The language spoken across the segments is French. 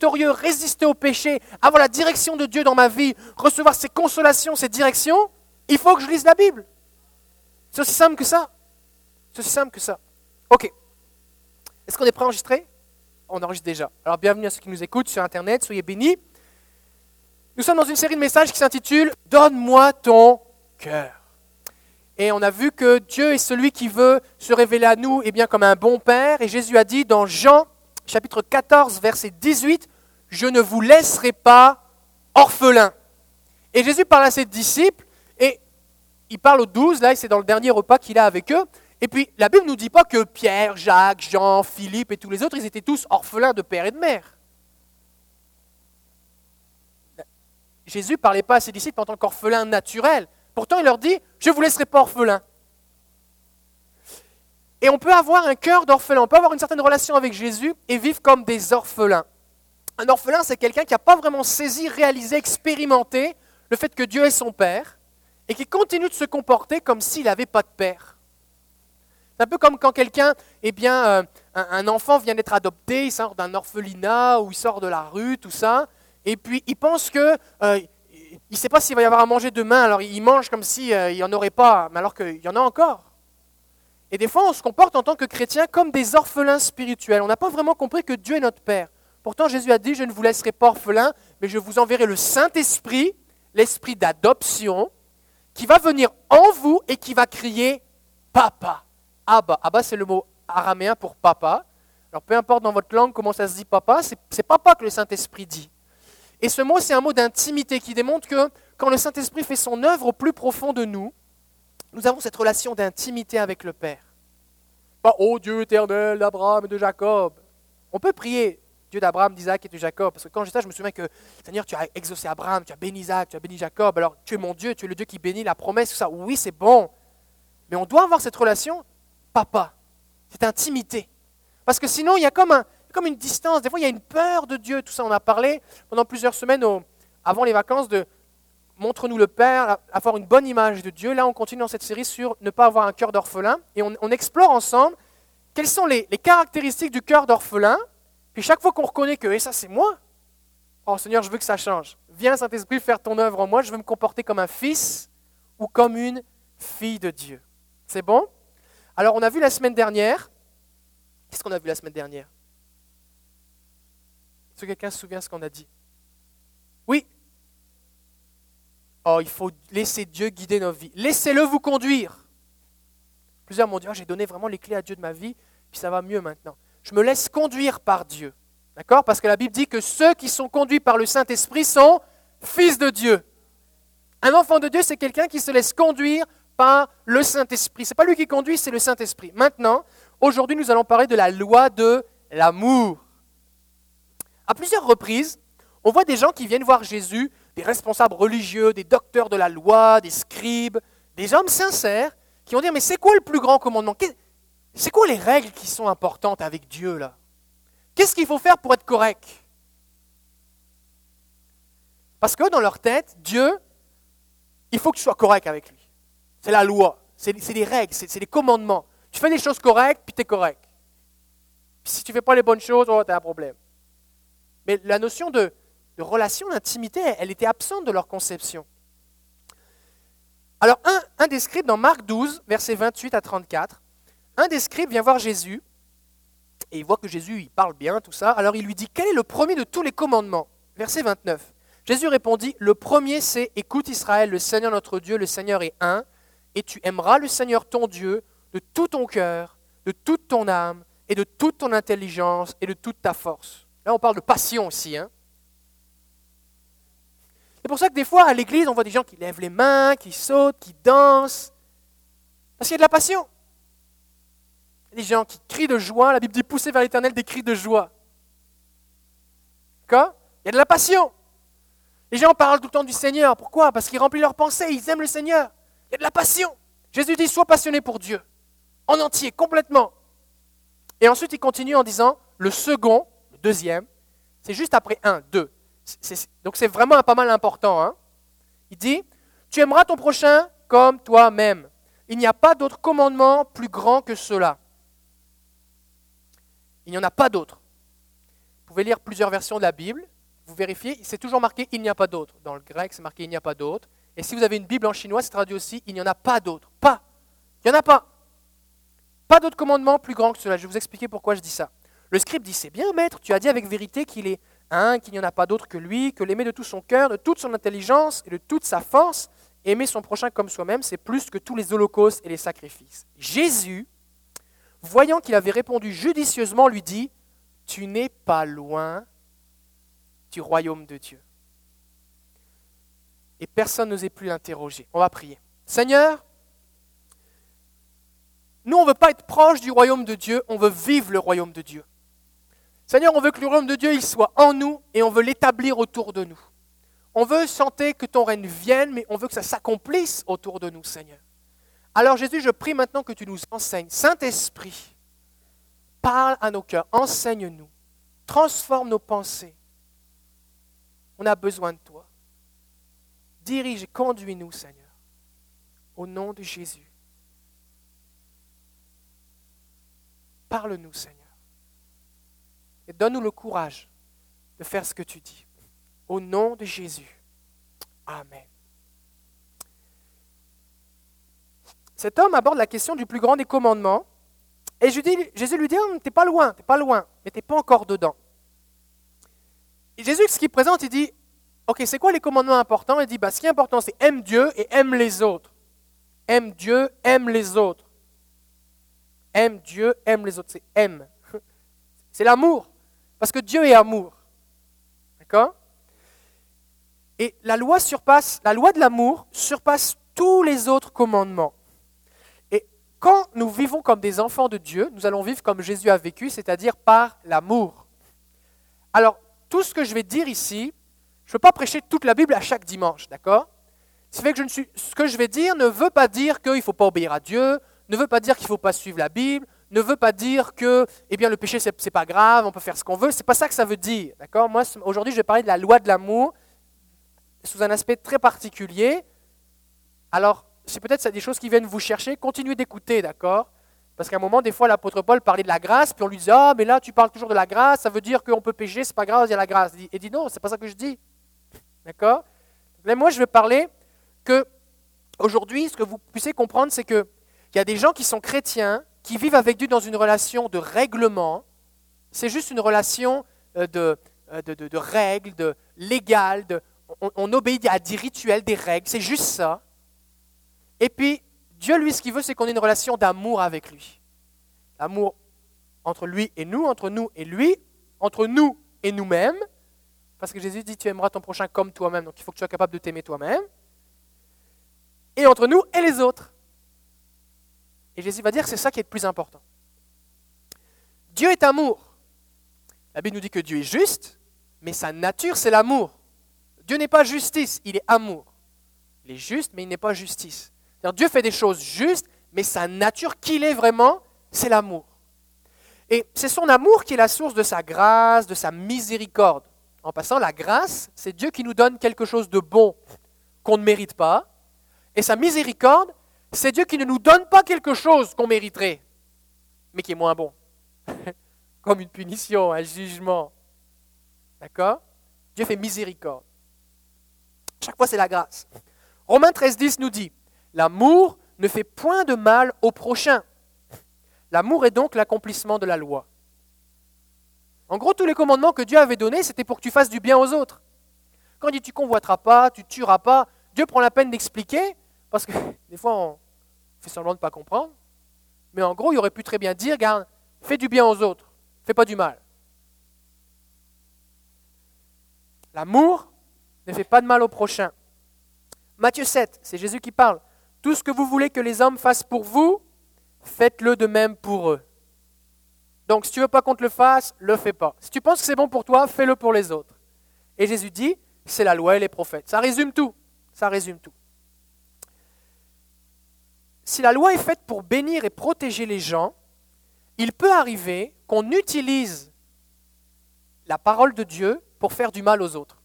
victorieux, résister au péché, avoir la direction de Dieu dans ma vie, recevoir ses consolations, ses directions, il faut que je lise la Bible. C'est aussi simple que ça. C'est aussi simple que ça. Ok. Est-ce qu'on est prêt à enregistrer? On enregistre déjà. Alors bienvenue à ceux qui nous écoutent sur Internet, soyez bénis. Nous sommes dans une série de messages qui s'intitule Donne-moi ton cœur. Et on a vu que Dieu est celui qui veut se révéler à nous eh bien, comme un bon Père. Et Jésus a dit dans Jean chapitre 14, verset 18, Je ne vous laisserai pas orphelin. Et Jésus parle à ses disciples, et il parle aux douze, là, c'est dans le dernier repas qu'il a avec eux. Et puis, la Bible ne nous dit pas que Pierre, Jacques, Jean, Philippe et tous les autres, ils étaient tous orphelins de père et de mère. Jésus ne parlait pas à ses disciples en tant qu'orphelin naturel. Pourtant, il leur dit, je ne vous laisserai pas orphelin. Et on peut avoir un cœur d'orphelin, on peut avoir une certaine relation avec Jésus et vivre comme des orphelins. Un orphelin, c'est quelqu'un qui n'a pas vraiment saisi, réalisé, expérimenté le fait que Dieu est son Père et qui continue de se comporter comme s'il n'avait pas de Père. C'est un peu comme quand quelqu'un, eh bien, euh, un, enfant vient d'être adopté, il sort d'un orphelinat ou il sort de la rue, tout ça, et puis il pense que euh, il ne sait pas s'il va y avoir à manger demain, alors il mange comme s'il euh, n'y en aurait pas, mais alors qu'il y en a encore. Et des fois, on se comporte en tant que chrétien comme des orphelins spirituels. On n'a pas vraiment compris que Dieu est notre Père. Pourtant, Jésus a dit, je ne vous laisserai pas orphelin, mais je vous enverrai le Saint-Esprit, l'Esprit d'adoption, qui va venir en vous et qui va crier Papa. Abba. Abba, c'est le mot araméen pour papa. Alors, peu importe dans votre langue comment ça se dit papa, c'est papa que le Saint-Esprit dit. Et ce mot, c'est un mot d'intimité qui démontre que quand le Saint-Esprit fait son œuvre au plus profond de nous, nous avons cette relation d'intimité avec le Père. Pas ô Dieu éternel d'Abraham et de Jacob. On peut prier Dieu d'Abraham, d'Isaac et de Jacob. Parce que quand j'étais ça, je me souviens que, Seigneur, tu as exaucé Abraham, tu as béni Isaac, tu as béni Jacob. Alors, tu es mon Dieu, tu es le Dieu qui bénit la promesse, tout ça. Oui, c'est bon. Mais on doit avoir cette relation, papa, cette intimité. Parce que sinon, il y a comme une distance. Des fois, il y a une peur de Dieu. Tout ça, on a parlé pendant plusieurs semaines avant les vacances de, montre-nous le Père, avoir une bonne image de Dieu. Là, on continue dans cette série sur ne pas avoir un cœur d'orphelin. Et on, explore ensemble quelles sont les, caractéristiques du cœur d'orphelin. Puis chaque fois qu'on reconnaît que, et ça c'est moi, oh Seigneur, je veux que ça change. Viens Saint-Esprit faire ton œuvre en moi, je veux me comporter comme un fils ou comme une fille de Dieu. C'est bon? Alors on a vu la semaine dernière, qu'est-ce qu'on a vu la semaine dernière? Est-ce que quelqu'un se souvient ce qu'on a dit? Oui, Oh, il faut laisser Dieu guider nos vies. Laissez-le vous conduire. Plusieurs m'ont dit, oh, j'ai donné vraiment les clés à Dieu de ma vie, puis ça va mieux maintenant. Je me laisse conduire par Dieu. D'accord? Parce que la Bible dit que ceux qui sont conduits par le Saint-Esprit sont fils de Dieu. Un enfant de Dieu, c'est quelqu'un qui se laisse conduire par le Saint-Esprit. Ce n'est pas lui qui conduit, c'est le Saint-Esprit. Maintenant, aujourd'hui, nous allons parler de la loi de l'amour. À plusieurs reprises, on voit des gens qui viennent voir Jésus des responsables religieux, des docteurs de la loi, des scribes, des hommes sincères qui vont dire mais c'est quoi le plus grand commandement? C'est quoi les règles qui sont importantes avec Dieu là? Qu'est-ce qu'il faut faire pour être correct? Parce que dans leur tête, Dieu, il faut que tu sois correct avec lui. C'est la loi, c'est des règles, c'est des commandements. Tu fais des choses correctes, puis tu es correct. si tu ne fais pas les bonnes choses, oh, tu as un problème. Mais la notion de relation, d'intimité, elle était absente de leur conception. Alors, un, des dans Marc 12, versets 28 à 34, un des scribes vient voir Jésus, et il voit que Jésus, il parle bien, tout ça. Alors il lui dit, quel est le premier de tous les commandements? Verset 29. Jésus répondit, le premier c'est, écoute Israël, le Seigneur notre Dieu, le Seigneur est un, et tu aimeras le Seigneur ton Dieu de tout ton cœur, de toute ton âme, et de toute ton intelligence, et de toute ta force. Là, on parle de passion aussi. Hein c'est pour ça que des fois, à l'église, on voit des gens qui lèvent les mains, qui sautent, qui dansent. Parce qu'il y a de la passion. Des gens qui crient de joie. La Bible dit pousser vers l'éternel des cris de joie. D'accord? Il y a de la passion. Les gens parlent tout le temps du Seigneur. Pourquoi? Parce qu'ils remplissent leurs pensées. Ils aiment le Seigneur. Il y a de la passion. Jésus dit sois passionné pour Dieu. En entier, complètement. Et ensuite, il continue en disant le second, le deuxième, c'est juste après un, deux donc c'est vraiment pas mal important. Hein. Il dit, tu aimeras ton prochain comme toi-même. Il n'y a pas d'autre commandement plus grand que cela. Il n'y en a pas d'autre. pouvez lire plusieurs versions de la Bible, vous vérifiez, c'est toujours marqué il n'y a pas d'autre. Dans le grec, c'est marqué il n'y a pas d'autre. Et si vous avez une Bible en chinois, c'est traduit aussi il n'y en a pas d'autre. Pas. Il n'y en a pas. Pas d'autre commandement plus grand que cela. Je vais vous expliquer pourquoi je dis ça. Le scribe dit C'est bien, maître, tu as dit avec vérité qu'il est un, qu'il n'y en a pas d'autre que lui, que l'aimer de tout son cœur, de toute son intelligence et de toute sa force, aimer son prochain comme soi-même, c'est plus que tous les holocaustes et les sacrifices. Jésus, voyant qu'il avait répondu judicieusement, lui dit Tu n'es pas loin du royaume de Dieu. Et personne n'osait plus l'interroger. On va prier. Seigneur, nous, on ne veut pas être proche du royaume de Dieu, on veut vivre le royaume de Dieu. Seigneur, on veut que le royaume de Dieu soit en nous et on veut l'établir autour de nous. On veut sentir que ton règne vienne, mais on veut que ça s'accomplisse autour de nous, Seigneur. Alors Jésus, je prie maintenant que tu nous enseignes. Saint-Esprit, parle à nos cœurs, enseigne-nous, transforme nos pensées. On a besoin de toi. Dirige et conduis-nous, Seigneur. Au nom de Jésus. Parle-nous, Seigneur. Et donne-nous le courage de faire ce que tu dis. Au nom de Jésus. Amen. Cet homme aborde la question du plus grand des commandements. Et Jésus lui dit, oh, t'es pas loin, t'es pas loin, mais t'es pas encore dedans. Et Jésus, ce qu'il présente, il dit, ok, c'est quoi les commandements importants? Il dit, bah, ce qui est important, c'est aime Dieu et aime les autres. Aime Dieu, aime les autres. Aime Dieu, aime les autres. C'est aime. C'est l'amour. Parce que Dieu est amour. D'accord? Et la loi surpasse, la loi de l'amour surpasse tous les autres commandements. Quand nous vivons comme des enfants de Dieu, nous allons vivre comme Jésus a vécu, c'est-à-dire par l'amour. Alors, tout ce que je vais dire ici, je ne veux pas prêcher toute la Bible à chaque dimanche, d'accord? Ce fait que je ce que je vais dire ne veut pas dire qu'il ne faut pas obéir à Dieu, ne veut pas dire qu'il ne faut pas suivre la Bible, ne veut pas dire que eh bien, le péché, ce n'est pas grave, on peut faire ce qu'on veut. Ce n'est pas ça que ça veut dire. D'accord? Moi, aujourd'hui, je vais parler de la loi de l'amour sous un aspect très particulier. Alors, c'est peut-être des choses qui viennent vous chercher. Continuez d'écouter, d'accord? Parce qu'à un moment, des fois, l'apôtre Paul parlait de la grâce, puis on lui disait Ah, mais là, tu parles toujours de la grâce, ça veut dire qu'on peut pécher, c'est pas grave, il y a la grâce. Et dit Non, c'est pas ça que je dis. D'accord? Mais moi, je vais parler que aujourd'hui, ce que vous puissiez comprendre, c'est que il y a des gens qui sont chrétiens, qui vivent avec Dieu dans une relation de règlement. C'est juste une relation euh, euh, de, de, règles, de légales. De, on, obéit à des rituels, des règles. C'est juste ça. Et puis, Dieu, lui, ce qu'il veut, c'est qu'on ait une relation d'amour avec lui. L'amour entre lui et nous, entre nous et lui, entre nous et nous-mêmes. Parce que Jésus dit, tu aimeras ton prochain comme toi-même. Donc il faut que tu sois capable de t'aimer toi-même. Et entre nous et les autres. Et Jésus va dire c'est ça qui est le plus important. Dieu est amour. La Bible nous dit que Dieu est juste, mais sa nature, c'est l'amour. Dieu n'est pas justice, il est amour. Il est juste, mais il n'est pas justice. Dieu fait des choses justes, mais sa nature, qu'il est vraiment, c'est l'amour. Et c'est son amour qui est la source de sa grâce, de sa miséricorde. En passant, la grâce, c'est Dieu qui nous donne quelque chose de bon qu'on ne mérite pas. Et sa miséricorde, c'est Dieu qui ne nous donne pas quelque chose qu'on mériterait, mais qui est moins bon. Comme une punition, un jugement. D'accord? Dieu fait miséricorde. Chaque fois, c'est la grâce. Romains 13.10 nous dit, l'amour ne fait point de mal au prochain. L'amour est donc l'accomplissement de la loi. En gros, tous les commandements que Dieu avait donnés, c'était pour que tu fasses du bien aux autres. Quand il dit tu convoiteras pas, tu tueras pas, Dieu prend la peine d'expliquer parce que des fois, on fait semblant de ne pas comprendre. Mais en gros, il aurait pu très bien dire, regarde, fais du bien aux autres, fais pas du mal. L'amour ne fait pas de mal au prochain. Matthieu 7, c'est Jésus qui parle. Tout ce que vous voulez que les hommes fassent pour vous, faites-le de même pour eux. Donc si tu veux pas qu'on te le fasse, le fais pas. Si tu penses que c'est bon pour toi, fais-le pour les autres. Et Jésus dit, c'est la loi et les prophètes. Ça résume tout. Ça résume tout si la loi est faite pour bénir et protéger les gens, il peut arriver qu'on utilise la parole de Dieu pour faire du mal aux autres.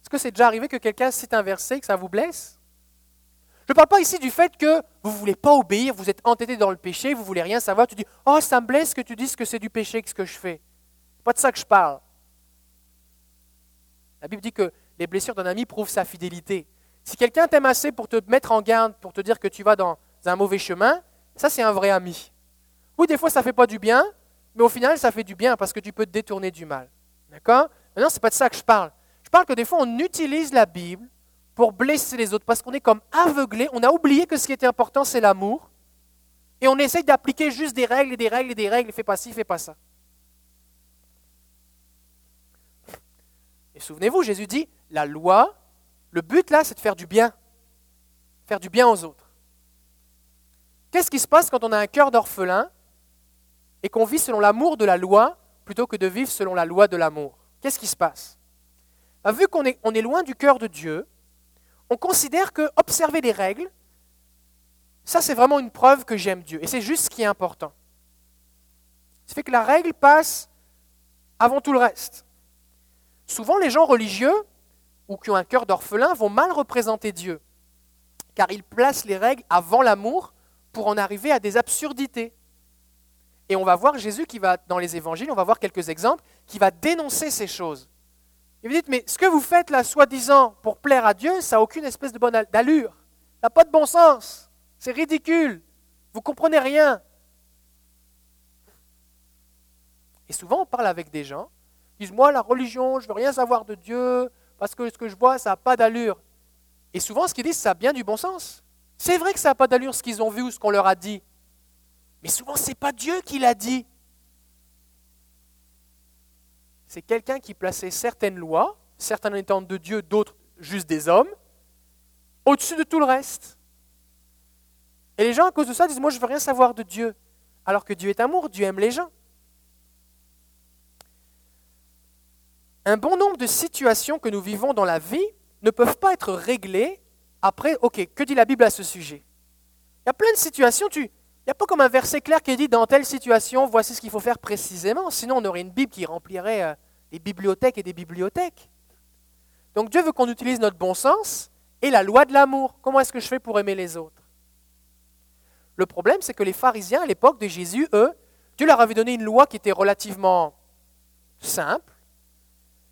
Est-ce que c'est déjà arrivé que quelqu'un cite un verset que ça vous blesse? Je ne parle pas ici du fait que vous ne voulez pas obéir, vous êtes entêté dans le péché, vous ne voulez rien savoir, tu dis Oh, ça me blesse que tu dises que c'est du péché que ce que je fais. pas de ça que je parle. La Bible dit que les blessures d'un ami prouvent sa fidélité. Si quelqu'un t'aime assez pour te mettre en garde, pour te dire que tu vas dans un mauvais chemin, ça c'est un vrai ami. Oui, des fois ça ne fait pas du bien, mais au final ça fait du bien parce que tu peux te détourner du mal. D'accord? Maintenant, ce n'est pas de ça que je parle. Je parle que des fois on utilise la Bible pour blesser les autres parce qu'on est comme aveuglé, on a oublié que ce qui était important c'est l'amour, et on essaye d'appliquer juste des règles et des règles et des règles, fais pas ci, fais pas ça. Et souvenez-vous, Jésus dit, la loi, le but là, c'est de faire du bien. Faire du bien aux autres. Qu'est-ce qui se passe quand on a un cœur d'orphelin et qu'on vit selon l'amour de la loi plutôt que de vivre selon la loi de l'amour? Qu'est-ce qui se passe? Bah, Vu qu'on est, on est loin du cœur de Dieu, on considère que observer les règles, ça c'est vraiment une preuve que j'aime Dieu. Et c'est juste ce qui est important. Ça fait que la règle passe avant tout le reste. Souvent, les gens religieux ou qui ont un cœur d'orphelin vont mal représenter Dieu, car ils placent les règles avant l'amour pour en arriver à des absurdités. Et on va voir Jésus qui va, dans les évangiles, on va voir quelques exemples, qui va dénoncer ces choses. Et vous dites, mais ce que vous faites là, soi-disant, pour plaire à Dieu, ça n'a aucune espèce de bonne. Ça n'a pas de bon sens. C'est ridicule. Vous comprenez rien. Et souvent, on parle avec des gens disent Moi, la religion, je ne veux rien savoir de Dieu, parce que ce que je vois, ça n'a pas d'allure. Et souvent, ce qu'ils disent, ça a bien du bon sens. C'est vrai que ça n'a pas d'allure ce qu'ils ont vu ou ce qu'on leur a dit. Mais souvent, ce n'est pas Dieu qui l'a dit. C'est quelqu'un qui plaçait certaines lois, certaines étant de Dieu, d'autres juste des hommes, au-dessus de tout le reste. Et les gens, à cause de ça, disent Moi, je ne veux rien savoir de Dieu. Alors que Dieu est amour, Dieu aime les gens. un bon nombre de situations que nous vivons dans la vie ne peuvent pas être réglées après, ok, que dit la Bible à ce sujet? Il y a plein de situations, tu, n'y a pas comme un verset clair qui dit dans telle situation, voici ce qu'il faut faire précisément, sinon on aurait une Bible qui remplirait euh, des bibliothèques et des bibliothèques. Donc Dieu veut qu'on utilise notre bon sens et la loi de l'amour. Comment est-ce que je fais pour aimer les autres? Le problème, c'est que les pharisiens à l'époque de Jésus, eux, Dieu leur avait donné une loi qui était relativement simple,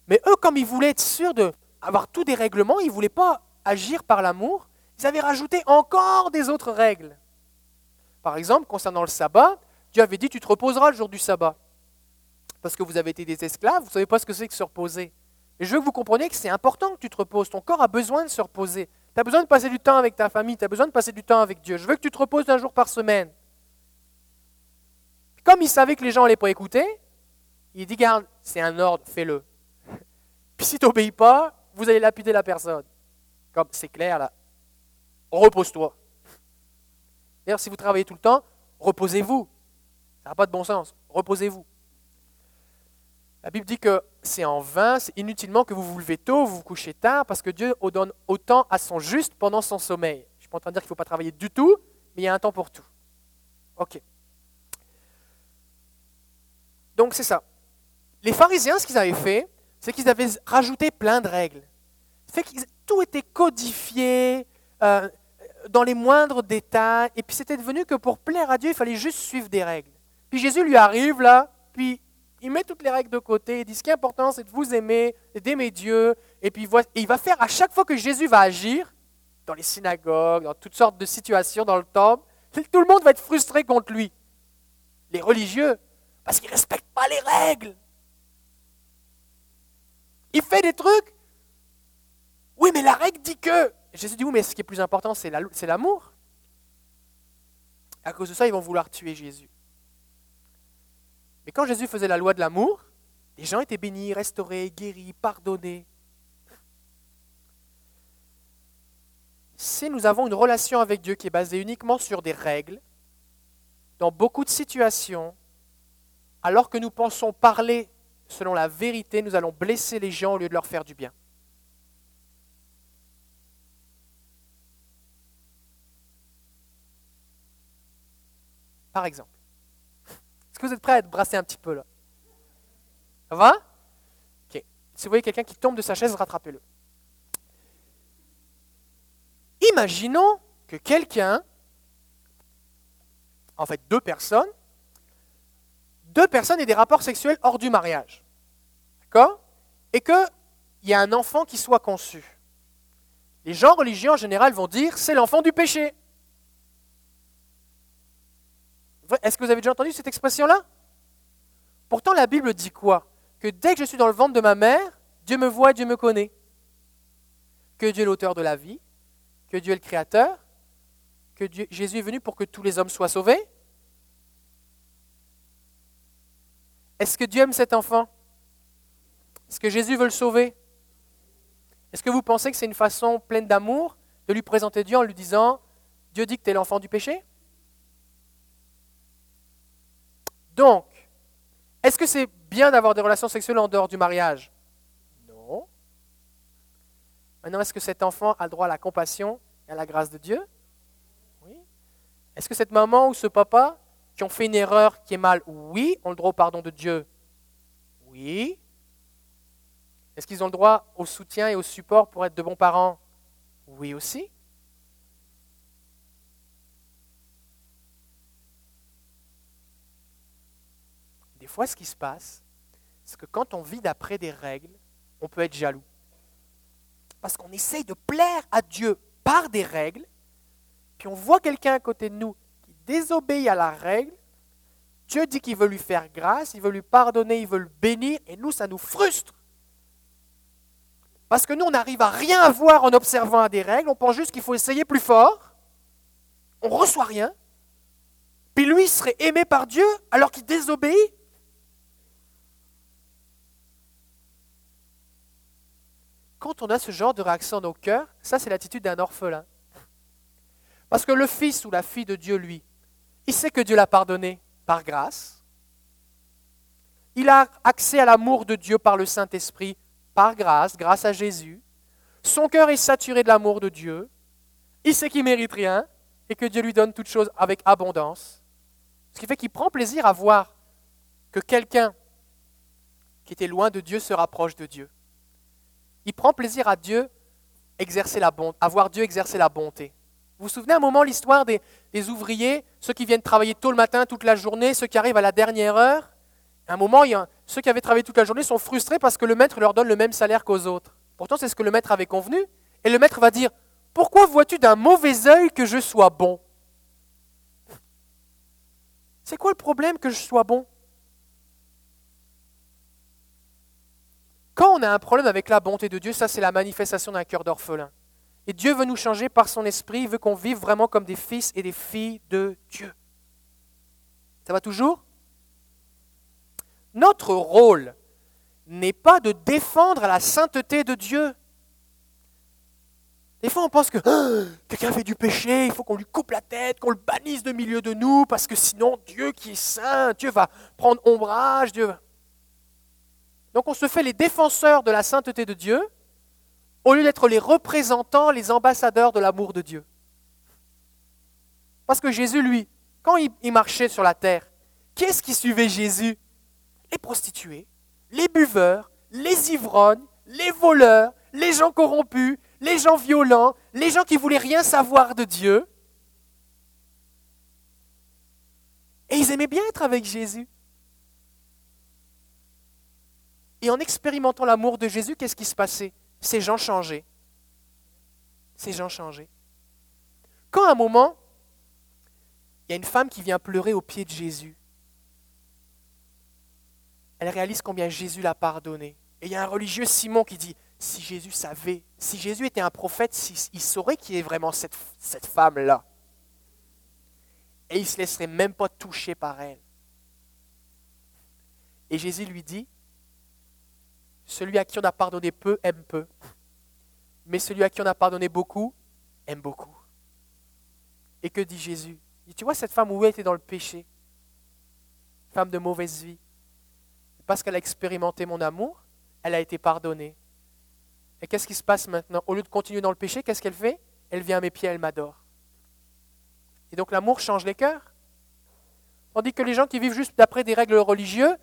mais eux, comme ils voulaient être sûrs d'avoir tous des règlements, ils ne voulaient pas agir par l'amour, ils avaient rajouté encore des autres règles. Par exemple, concernant le sabbat, Dieu avait dit, tu te reposeras le jour du sabbat. Parce que vous avez été des esclaves, vous ne savez pas ce que c'est que se reposer. Et je veux que vous compreniez que c'est important que tu te reposes. Ton corps a besoin de se reposer. Tu as besoin de passer du temps avec ta famille, tu as besoin de passer du temps avec Dieu. Je veux que tu te reposes un jour par semaine. Comme il savait que les gens n'allaient pas écouter, il dit, garde, c'est un ordre, fais-le. Puis si tu n'obéis pas, vous allez lapider la personne. Comme c'est clair là. Repose-toi. D'ailleurs, si vous travaillez tout le temps, reposez-vous. Ça n'a pas de bon sens. Reposez-vous. La Bible dit que c'est en vain, c'est inutilement que vous vous levez tôt, vous vous couchez tard, parce que Dieu donne autant à son juste pendant son sommeil. Je ne suis pas en train de dire qu'il ne faut pas travailler du tout, mais il y a un temps pour tout. Ok. Donc c'est ça. Les pharisiens, ce qu'ils avaient fait, c'est qu'ils avaient rajouté plein de règles. Fait que tout était codifié euh, dans les moindres détails, et puis c'était devenu que pour plaire à Dieu, il fallait juste suivre des règles. Puis Jésus lui arrive là, puis il met toutes les règles de côté, il dit ce qui est important, c'est de vous aimer, d'aimer Dieu, et puis il va faire à chaque fois que Jésus va agir, dans les synagogues, dans toutes sortes de situations, dans le temple, tout le monde va être frustré contre lui. Les religieux, parce qu'ils ne respectent pas les règles. Il fait des trucs. Oui, mais la règle dit que. Jésus dit oui, mais ce qui est plus important, c'est l'amour. À cause de ça, ils vont vouloir tuer Jésus. Mais quand Jésus faisait la loi de l'amour, les gens étaient bénis, restaurés, guéris, pardonnés. Si nous avons une relation avec Dieu qui est basée uniquement sur des règles, dans beaucoup de situations, alors que nous pensons parler selon la vérité, nous allons blesser les gens au lieu de leur faire du bien. Par exemple. Est-ce que vous êtes prêts à être brassé un petit peu là? Ça va? Ok. Si vous voyez quelqu'un qui tombe de sa chaise, rattrapez-le. Imaginons que quelqu'un, en fait deux personnes, deux personnes aient des rapports sexuels hors du mariage. D'accord? Et qu'il y a un enfant qui soit conçu. Les gens religieux en général vont dire c'est l'enfant du péché. Est-ce que vous avez déjà entendu cette expression-là? Pourtant, la Bible dit quoi? Que dès que je suis dans le ventre de ma mère, Dieu me voit, Dieu me connaît. Que Dieu est l'auteur de la vie, que Dieu est le créateur, que Jésus est venu pour que tous les hommes soient sauvés. Est-ce que Dieu aime cet enfant? Est-ce que Jésus veut le sauver? Est-ce que vous pensez que c'est une façon pleine d'amour de lui présenter Dieu en lui disant Dieu dit que tu es l'enfant du péché? Donc, est-ce que c'est bien d'avoir des relations sexuelles en dehors du mariage? Non. Maintenant, est-ce que cet enfant a le droit à la compassion et à la grâce de Dieu? Oui. Est-ce que cette maman ou ce papa qui ont fait une erreur qui est mal, oui, ont le droit au pardon de Dieu? Oui. Est-ce qu'ils ont le droit au soutien et au support pour être de bons parents? Oui aussi. Des fois, ce qui se passe, c'est que quand on vit d'après des règles, on peut être jaloux. Parce qu'on essaye de plaire à Dieu par des règles, puis on voit quelqu'un à côté de nous qui désobéit à la règle. Dieu dit qu'il veut lui faire grâce, il veut lui pardonner, il veut le bénir, et nous, ça nous frustre. Parce que nous, on n'arrive à rien à voir en observant à des règles, on pense juste qu'il faut essayer plus fort, on ne reçoit rien, puis lui serait aimé par Dieu alors qu'il désobéit. Quand on a ce genre de réaction dans nos cœurs, ça c'est l'attitude d'un orphelin. Parce que le fils ou la fille de Dieu, lui, il sait que Dieu l'a pardonné par grâce. Il a accès à l'amour de Dieu par le Saint-Esprit, par grâce, grâce à Jésus. Son cœur est saturé de l'amour de Dieu. Il sait qu'il mérite rien et que Dieu lui donne toutes choses avec abondance. Ce qui fait qu'il prend plaisir à voir que quelqu'un qui était loin de Dieu se rapproche de Dieu. Il prend plaisir à Dieu exercer la bonté, à voir Dieu exercer la bonté. Vous vous souvenez un moment l'histoire des, ouvriers, ceux qui viennent travailler tôt le matin, toute la journée, ceux qui arrivent à la dernière heure? Un moment, ceux qui avaient travaillé toute la journée sont frustrés parce que le maître leur donne le même salaire qu'aux autres. Pourtant, c'est ce que le maître avait convenu. Et le maître va dire Pourquoi vois-tu d'un mauvais œil que je sois bon? C'est quoi le problème que je sois bon? Quand on a un problème avec la bonté de Dieu, ça c'est la manifestation d'un cœur d'orphelin. Et Dieu veut nous changer par son esprit, il veut qu'on vive vraiment comme des fils et des filles de Dieu. Ça va toujours? Notre rôle n'est pas de défendre la sainteté de Dieu. Des fois, on pense que ah, quelqu'un fait du péché, il faut qu'on lui coupe la tête, qu'on le bannisse de milieu de nous, parce que sinon, Dieu qui est saint, Dieu va prendre ombrage, Dieu. Donc on se fait les défenseurs de la sainteté de Dieu au lieu d'être les représentants, les ambassadeurs de l'amour de Dieu. Parce que Jésus, lui, quand il, marchait sur la terre, qu'est-ce qui suivait Jésus? Les prostituées, les buveurs, les ivrognes, les voleurs, les gens corrompus, les gens violents, les gens qui voulaient rien savoir de Dieu. Et ils aimaient bien être avec Jésus. Et en expérimentant l'amour de Jésus, qu'est-ce qui se passait? Ces gens changeaient. Ces gens changeaient. Quand à un moment, il y a une femme qui vient pleurer au pied de Jésus, elle réalise combien Jésus l'a pardonné. Et il y a un religieux, Simon, qui dit, si Jésus savait, si Jésus était un prophète, il saurait qui est vraiment cette, cette femme-là. Et il ne se laisserait même pas toucher par elle. Et Jésus lui dit, celui à qui on a pardonné peu aime peu, mais celui à qui on a pardonné beaucoup aime beaucoup. Et que dit Jésus? Il dit, Tu vois cette femme où elle était dans le péché, femme de mauvaise vie, parce qu'elle a expérimenté mon amour, elle a été pardonnée. Et qu'est-ce qui se passe maintenant? Au lieu de continuer dans le péché, qu'est-ce qu'elle fait? Elle vient à mes pieds, elle m'adore. Et donc l'amour change les cœurs. Tandis que les gens qui vivent juste d'après des règles religieuses,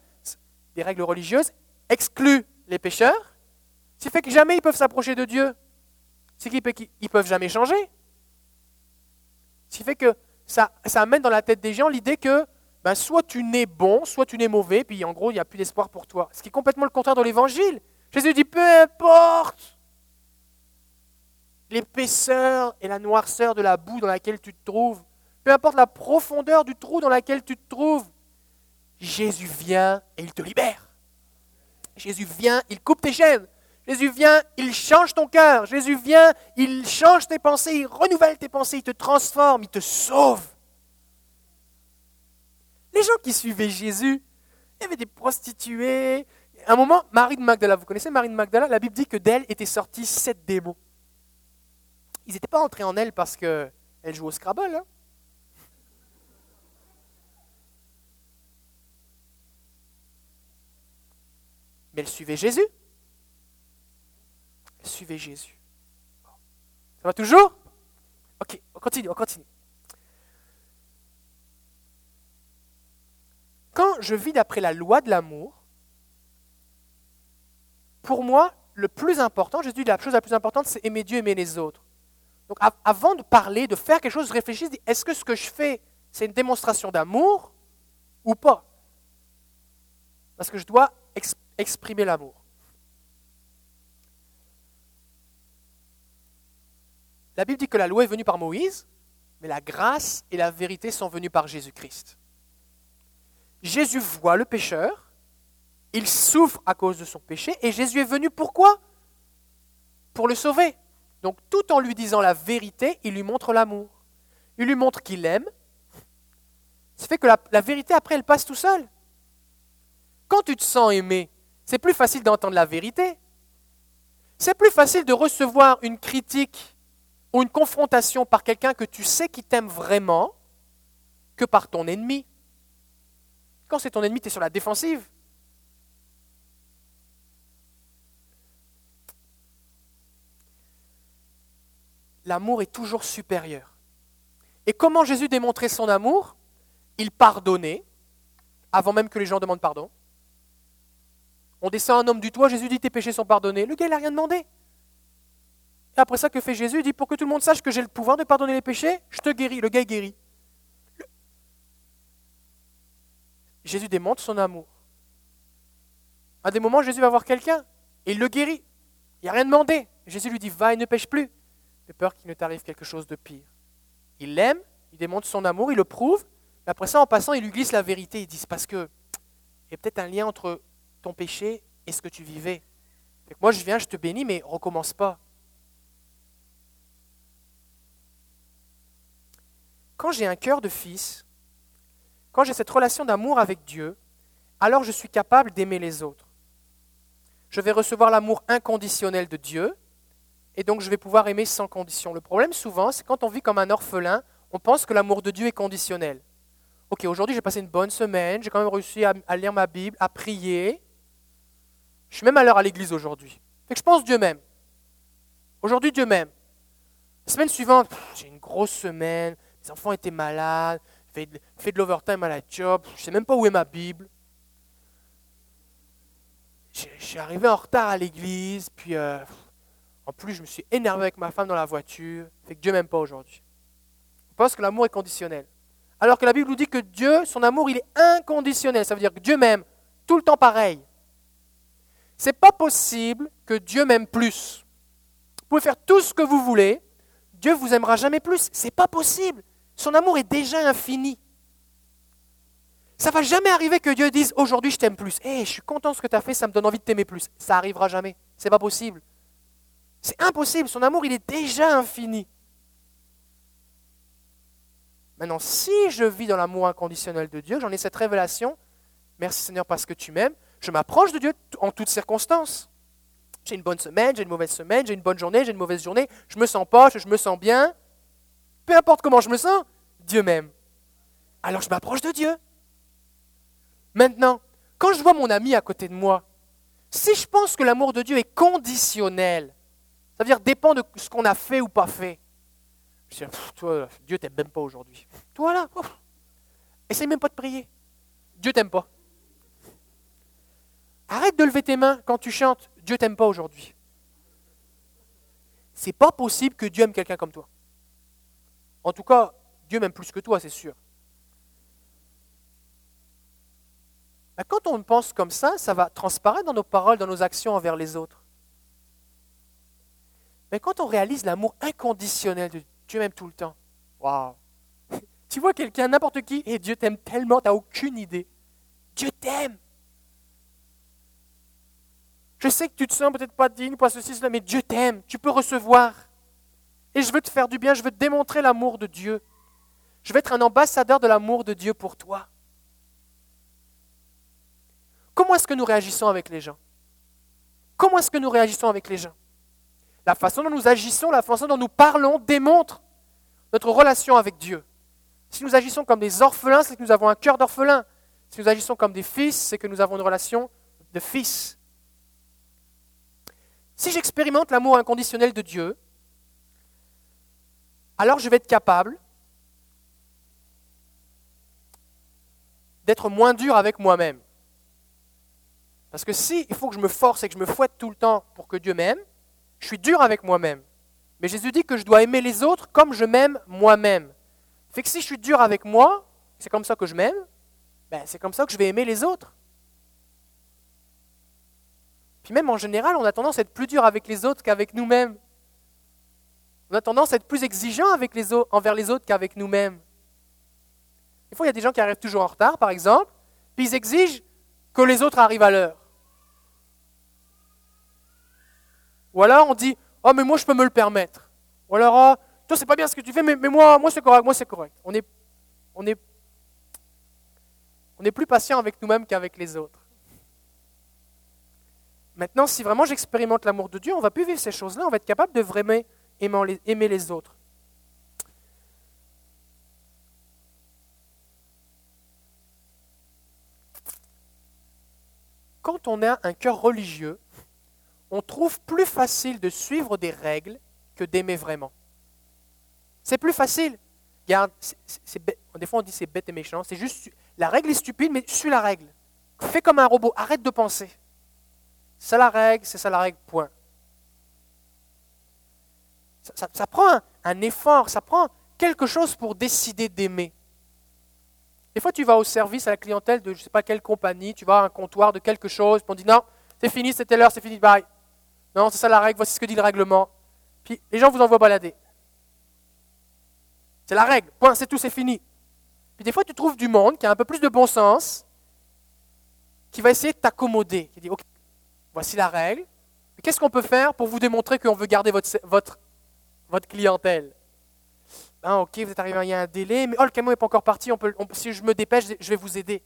des règles religieuses, excluent les pécheurs, ce qui fait que jamais ils peuvent s'approcher de Dieu. Ce qui fait qu'ils ne peuvent jamais changer. Ce qui fait que ça, ça amène dans la tête des gens l'idée que ben soit tu nais bon, soit tu nais mauvais, puis en gros, il n'y a plus d'espoir pour toi. Ce qui est complètement le contraire dans l'évangile. Jésus dit, peu importe l'épaisseur et la noirceur de la boue dans laquelle tu te trouves, peu importe la profondeur du trou dans laquelle tu te trouves, Jésus vient et il te libère. Jésus vient, il coupe tes chaînes. Jésus vient, il change ton cœur. Jésus vient, il change tes pensées, il renouvelle tes pensées, il te transforme, il te sauve. Les gens qui suivaient Jésus, il y avait des prostituées. À un moment, Marie de Magdala, vous connaissez Marie de Magdala? La Bible dit que d'elle étaient sortis sept démons. Ils n'étaient pas entrés en elle parce qu'elle jouait au Scrabble. Hein. Mais elle suivait Jésus. Elle suivait Jésus. Ça va toujours? Ok, on continue, on continue. Quand je vis d'après la loi de l'amour, pour moi, le plus important, Jésus dit la chose la plus importante, c'est aimer Dieu, aimer les autres. Donc avant de parler, de faire quelque chose, je réfléchis, est-ce que ce que je fais, c'est une démonstration d'amour ou pas? Parce que je dois exprimer l'amour. La Bible dit que la loi est venue par Moïse, mais la grâce et la vérité sont venues par Jésus-Christ. Jésus voit le pécheur, il souffre à cause de son péché, et Jésus est venu pourquoi? Pour le sauver. Donc tout en lui disant la vérité, il lui montre l'amour. Il lui montre qu'il aime. Ça fait que la, la, vérité, après, elle passe tout seul. Quand tu te sens aimé, c'est plus facile d'entendre la vérité. C'est plus facile de recevoir une critique ou une confrontation par quelqu'un que tu sais qui t'aime vraiment que par ton ennemi. Quand c'est ton ennemi, tu es sur la défensive. L'amour est toujours supérieur. Et comment Jésus démontrait son amour? Il pardonnait, avant même que les gens demandent pardon. On descend un homme du toit, Jésus dit tes péchés sont pardonnés. Le gars, il n'a rien demandé. Après ça, que fait Jésus? Il dit pour que tout le monde sache que j'ai le pouvoir de pardonner les péchés, je te guéris. Le gars est guéri. Jésus démontre son amour. À des moments, Jésus va voir quelqu'un et il le guérit. Il n'a rien demandé. Jésus lui dit Va et ne pêche plus. De peur qu'il ne t'arrive quelque chose de pire. Il l'aime, il démontre son amour, il le prouve. Mais après ça, en passant, il lui glisse la vérité. Il dit C'est parce que il y a peut-être un lien entre ton péché et ce que tu vivais. moi, je viens, je te bénis, mais recommence pas. Quand j'ai un cœur de fils, quand j'ai cette relation d'amour avec Dieu, alors je suis capable d'aimer les autres. Je vais recevoir l'amour inconditionnel de Dieu, et donc je vais pouvoir aimer sans condition. Le problème souvent, c'est quand on vit comme un orphelin, on pense que l'amour de Dieu est conditionnel. Ok, aujourd'hui j'ai passé une bonne semaine, j'ai quand même réussi à, lire ma Bible, à prier. Je suis même à l'heure à l'église aujourd'hui. Fait que je pense Dieu m'aime. Aujourd'hui Dieu m'aime. La semaine suivante, j'ai une grosse semaine, mes enfants étaient malades, de, fait de l'overtime à la job, je ne sais même pas où est ma Bible. Je, suis arrivé en retard à l'église, puis euh, en plus je me suis énervé avec ma femme dans la voiture, fait que Dieu m'aime pas aujourd'hui. On pense que l'amour est conditionnel. Alors que la Bible nous dit que Dieu, son amour, il est inconditionnel. Ça veut dire que Dieu m'aime tout le temps pareil. C'est pas possible que Dieu m'aime plus. Vous pouvez faire tout ce que vous voulez, Dieu vous aimera jamais plus. C'est pas possible. Son amour est déjà infini. Ça va jamais arriver que Dieu dise aujourd'hui je t'aime plus. Eh, je suis content de ce que tu as fait, ça me donne envie de t'aimer plus. Ça arrivera jamais. C'est pas possible. C'est impossible. Son amour, il est déjà infini. Maintenant, si je vis dans l'amour inconditionnel de Dieu, j'en ai cette révélation. Merci Seigneur parce que tu m'aimes. Je m'approche de Dieu en toutes circonstances. J'ai une bonne semaine, j'ai une mauvaise semaine, j'ai une bonne journée, j'ai une mauvaise journée. Je me sens poche, je me sens bien. Peu importe comment je me sens, Dieu m'aime. Alors je m'approche de Dieu. Maintenant, quand je vois mon ami à côté de moi, si je pense que l'amour de Dieu est conditionnel, ça veut dire dépend de ce qu'on a fait ou pas fait. Je dis, toi, Dieu t'aime même pas aujourd'hui. Toi là, essaye même pas de prier. Dieu t'aime pas. Arrête de lever tes mains quand tu chantes. Dieu t'aime pas aujourd'hui. C'est pas possible que Dieu aime quelqu'un comme toi. En tout cas, Dieu m'aime plus que toi, c'est sûr. Ben, quand on pense comme ça, ça va transparaître dans nos paroles, dans nos actions envers les autres. Mais quand on réalise l'amour inconditionnel de Dieu même tout le temps, waouh! Tu vois quelqu'un, n'importe qui, et Dieu t'aime tellement, tu n'as aucune idée. Dieu t'aime. Je sais que tu te sens peut-être pas digne, pas ceci, cela, mais Dieu t'aime. Tu peux recevoir. Et je veux te faire du bien, je veux te démontrer l'amour de Dieu. Je veux être un ambassadeur de l'amour de Dieu pour toi. Comment est-ce que nous réagissons avec les gens? Comment est-ce que nous réagissons avec les gens? La façon dont nous agissons, la façon dont nous parlons démontre notre relation avec Dieu. Si nous agissons comme des orphelins, c'est que nous avons un cœur d'orphelin. Si nous agissons comme des fils, c'est que nous avons une relation de fils. Si j'expérimente l'amour inconditionnel de Dieu, alors je vais être capable d'être moins dur avec moi-même. Parce que si il faut que je me force et que je me fouette tout le temps pour que Dieu m'aime, je suis dur avec moi-même. Mais Jésus dit que je dois aimer les autres comme je m'aime moi-même. Fait que si je suis dur avec moi, c'est comme ça que je m'aime, ben c'est comme ça que je vais aimer les autres. Puis même en général, on a tendance à être plus dur avec les autres qu'avec nous-mêmes. On a tendance à être plus exigeant avec les autres, envers les autres qu'avec nous-mêmes. Des fois, il y a des gens qui arrivent toujours en retard, par exemple, puis ils exigent que les autres arrivent à l'heure. Ou alors on dit Oh, mais moi je peux me le permettre. Ou alors oh, Toi c'est pas bien ce que tu fais, mais, moi, moi c'est correct, moi c'est correct. On est, on, est, on est plus patient avec nous-mêmes qu'avec les autres. Maintenant, si vraiment j'expérimente l'amour de Dieu, on va plus vivre ces choses-là, on va être capable de vraiment aimer les autres. Quand on a un cœur religieux, on trouve plus facile de suivre des règles que d'aimer vraiment. C'est plus facile. Regarde, des fois on dit c'est bête et méchant. C'est juste, la règle est stupide, mais suis la règle. Fais comme un robot, arrête de penser. C'est la règle, c'est ça la règle, point. Ça, prend un, effort, ça prend quelque chose pour décider d'aimer. Des fois, tu vas au service à la clientèle de je ne sais pas quelle compagnie, tu vas à un comptoir de quelque chose, puis on dit non, c'est fini, c'était l'heure, c'est fini, bye. Non, c'est ça la règle, voici ce que dit le règlement. Puis les gens vous envoient balader. C'est la règle, point, c'est tout, c'est fini. Puis des fois, tu trouves du monde qui a un peu plus de bon sens, qui va essayer de t'accommoder, qui dit, ok, voici la règle, qu'est-ce qu'on peut faire pour vous démontrer qu'on veut garder votre, clientèle? Ah, ok, vous êtes arrivé, il y a un délai, mais oh, le camion n'est pas encore parti, on si je me dépêche, je vais vous aider.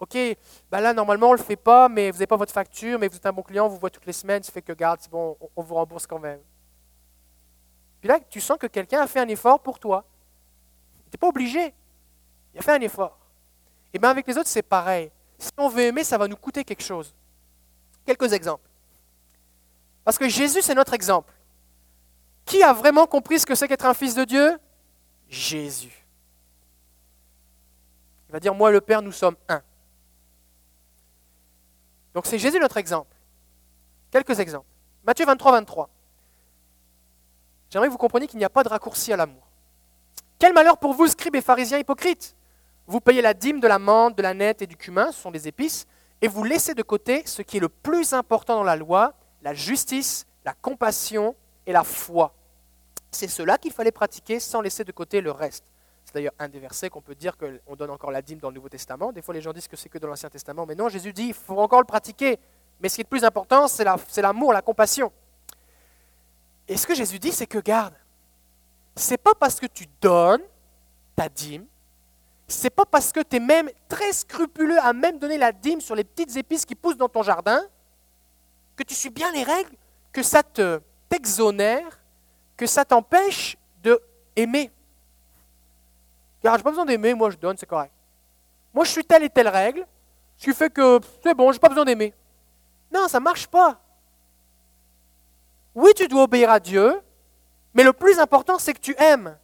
Ok, ben là, normalement, on ne le fait pas, mais vous n'avez pas votre facture, mais vous êtes un bon client, on vous voit toutes les semaines, ça fait que, garde, c'est bon, on, vous rembourse quand même. Puis là, tu sens que quelqu'un a fait un effort pour toi. Tu n'es pas obligé. Il a fait un effort. Et bien avec les autres, c'est pareil. Si on veut aimer, ça va nous coûter quelque chose. Quelques exemples. Parce que Jésus, c'est notre exemple. Qui a vraiment compris ce que c'est qu'être un fils de Dieu? Jésus. Il va dire, moi et le Père, nous sommes un. Donc c'est Jésus notre exemple. Quelques exemples. Matthieu 23, 23. J'aimerais que vous compreniez qu'il n'y a pas de raccourci à l'amour. Quel malheur pour vous, scribes et pharisiens hypocrites Vous payez la dîme de la menthe, de la nette et du cumin, ce sont des épices, et vous laissez de côté ce qui est le plus important dans la loi, la justice, la compassion et la foi. C'est cela qu'il fallait pratiquer sans laisser de côté le reste. C'est d'ailleurs un des versets qu'on peut dire qu'on donne encore la dîme dans le Nouveau Testament. Des fois, les gens disent que c'est que dans l'Ancien Testament. Mais non, Jésus dit, il faut encore le pratiquer. Mais ce qui est le plus important, c'est l'amour, la, compassion. Et ce que Jésus dit, c'est que garde, c'est pas parce que tu donnes ta dîme, c'est pas parce que tu es même très scrupuleux à même donner la dîme sur les petites épices qui poussent dans ton jardin, que tu suis bien les règles, que ça te t'exonère que ça t'empêche de aimer. Car j'ai pas besoin d'aimer, moi je donne, c'est correct. Moi je suis telle et telle règle, ce qui fait que c'est bon, j'ai pas besoin d'aimer. Non, ça marche pas. Oui, tu dois obéir à Dieu, mais le plus important, c'est que tu aimes.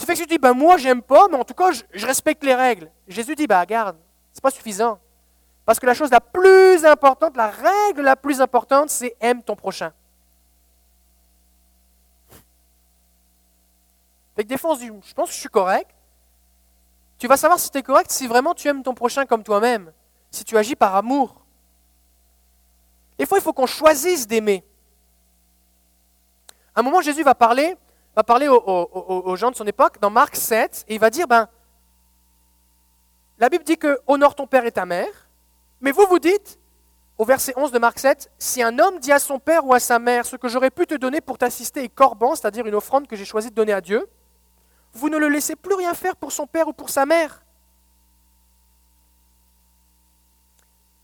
Ce fait que tu dis, ben moi j'aime pas, mais en tout cas je, respecte les règles. Jésus dit, bah garde, c'est pas suffisant. Parce que la chose la plus importante, la règle la plus importante, c'est aime ton prochain. Fait que des fois, je pense que je suis correct. Tu vas savoir si tu es correct si vraiment tu aimes ton prochain comme toi-même. si tu agis par amour. Des fois, il faut qu'on choisisse d'aimer. À un moment, Jésus va parler, va parler aux, gens de son époque, dans Marc 7, et il va dire, ben, la Bible dit que honore ton père et ta mère, mais vous vous dites, au verset 11 de Marc 7, si un homme dit à son père ou à sa mère, ce que j'aurais pu te donner pour t'assister est corban, c'est-à-dire une offrande que j'ai choisi de donner à Dieu, vous ne le laissez plus rien faire pour son père ou pour sa mère.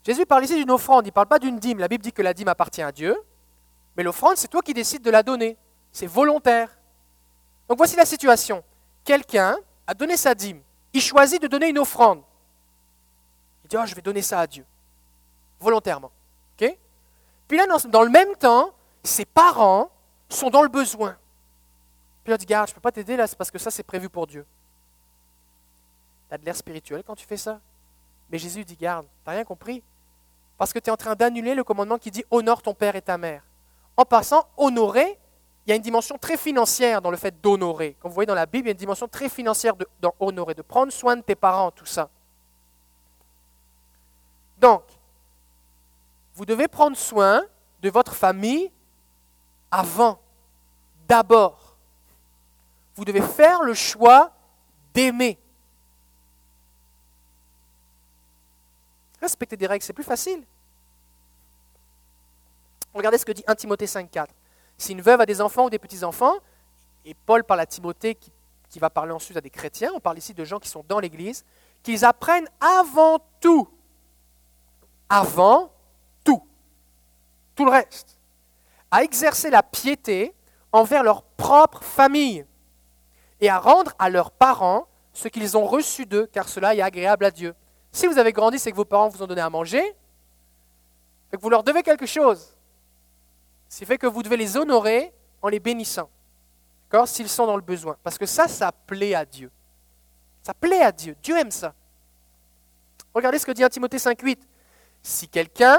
Jésus parle ici d'une offrande, il ne parle pas d'une dîme. La Bible dit que la dîme appartient à Dieu, mais l'offrande, c'est toi qui décides de la donner. C'est volontaire. Donc voici la situation. Quelqu'un a donné sa dîme. Il choisit de donner une offrande. Il dit, oh, je vais donner ça à Dieu. Volontairement. Puis là, dans le même temps, ses parents sont dans le besoin. Puis il dit, garde, je ne peux pas t'aider là, c'est parce que ça, c'est prévu pour Dieu. Tu as de l'air spirituel quand tu fais ça. Mais Jésus dit, garde, tu n'as rien compris? Parce que tu es en train d'annuler le commandement qui dit, honore ton père et ta mère. En passant, honorer, il y a une dimension très financière dans le fait d'honorer. Comme vous voyez dans la Bible, il y a une dimension très financière dans honorer, de prendre soin de tes parents, tout ça. Donc, vous devez prendre soin de votre famille avant, d'abord vous devez faire le choix d'aimer. Respecter des règles, c'est plus facile. Regardez ce que dit 1 Timothée 5.4. Si une veuve a des enfants ou des petits-enfants, et Paul parle à Timothée qui, va parler ensuite à des chrétiens, on parle ici de gens qui sont dans l'Église, qu'ils apprennent avant tout, avant tout, tout le reste, à exercer la piété envers leur propre famille et à rendre à leurs parents ce qu'ils ont reçu d'eux, car cela est agréable à Dieu. Si vous avez grandi, c'est que vos parents vous ont donné à manger, que vous leur devez quelque chose. C'est fait que vous devez les honorer en les bénissant, s'ils sont dans le besoin. Parce que ça, ça plaît à Dieu. Ça plaît à Dieu. Dieu aime ça. Regardez ce que dit 1 Timothée 5.8. Si quelqu'un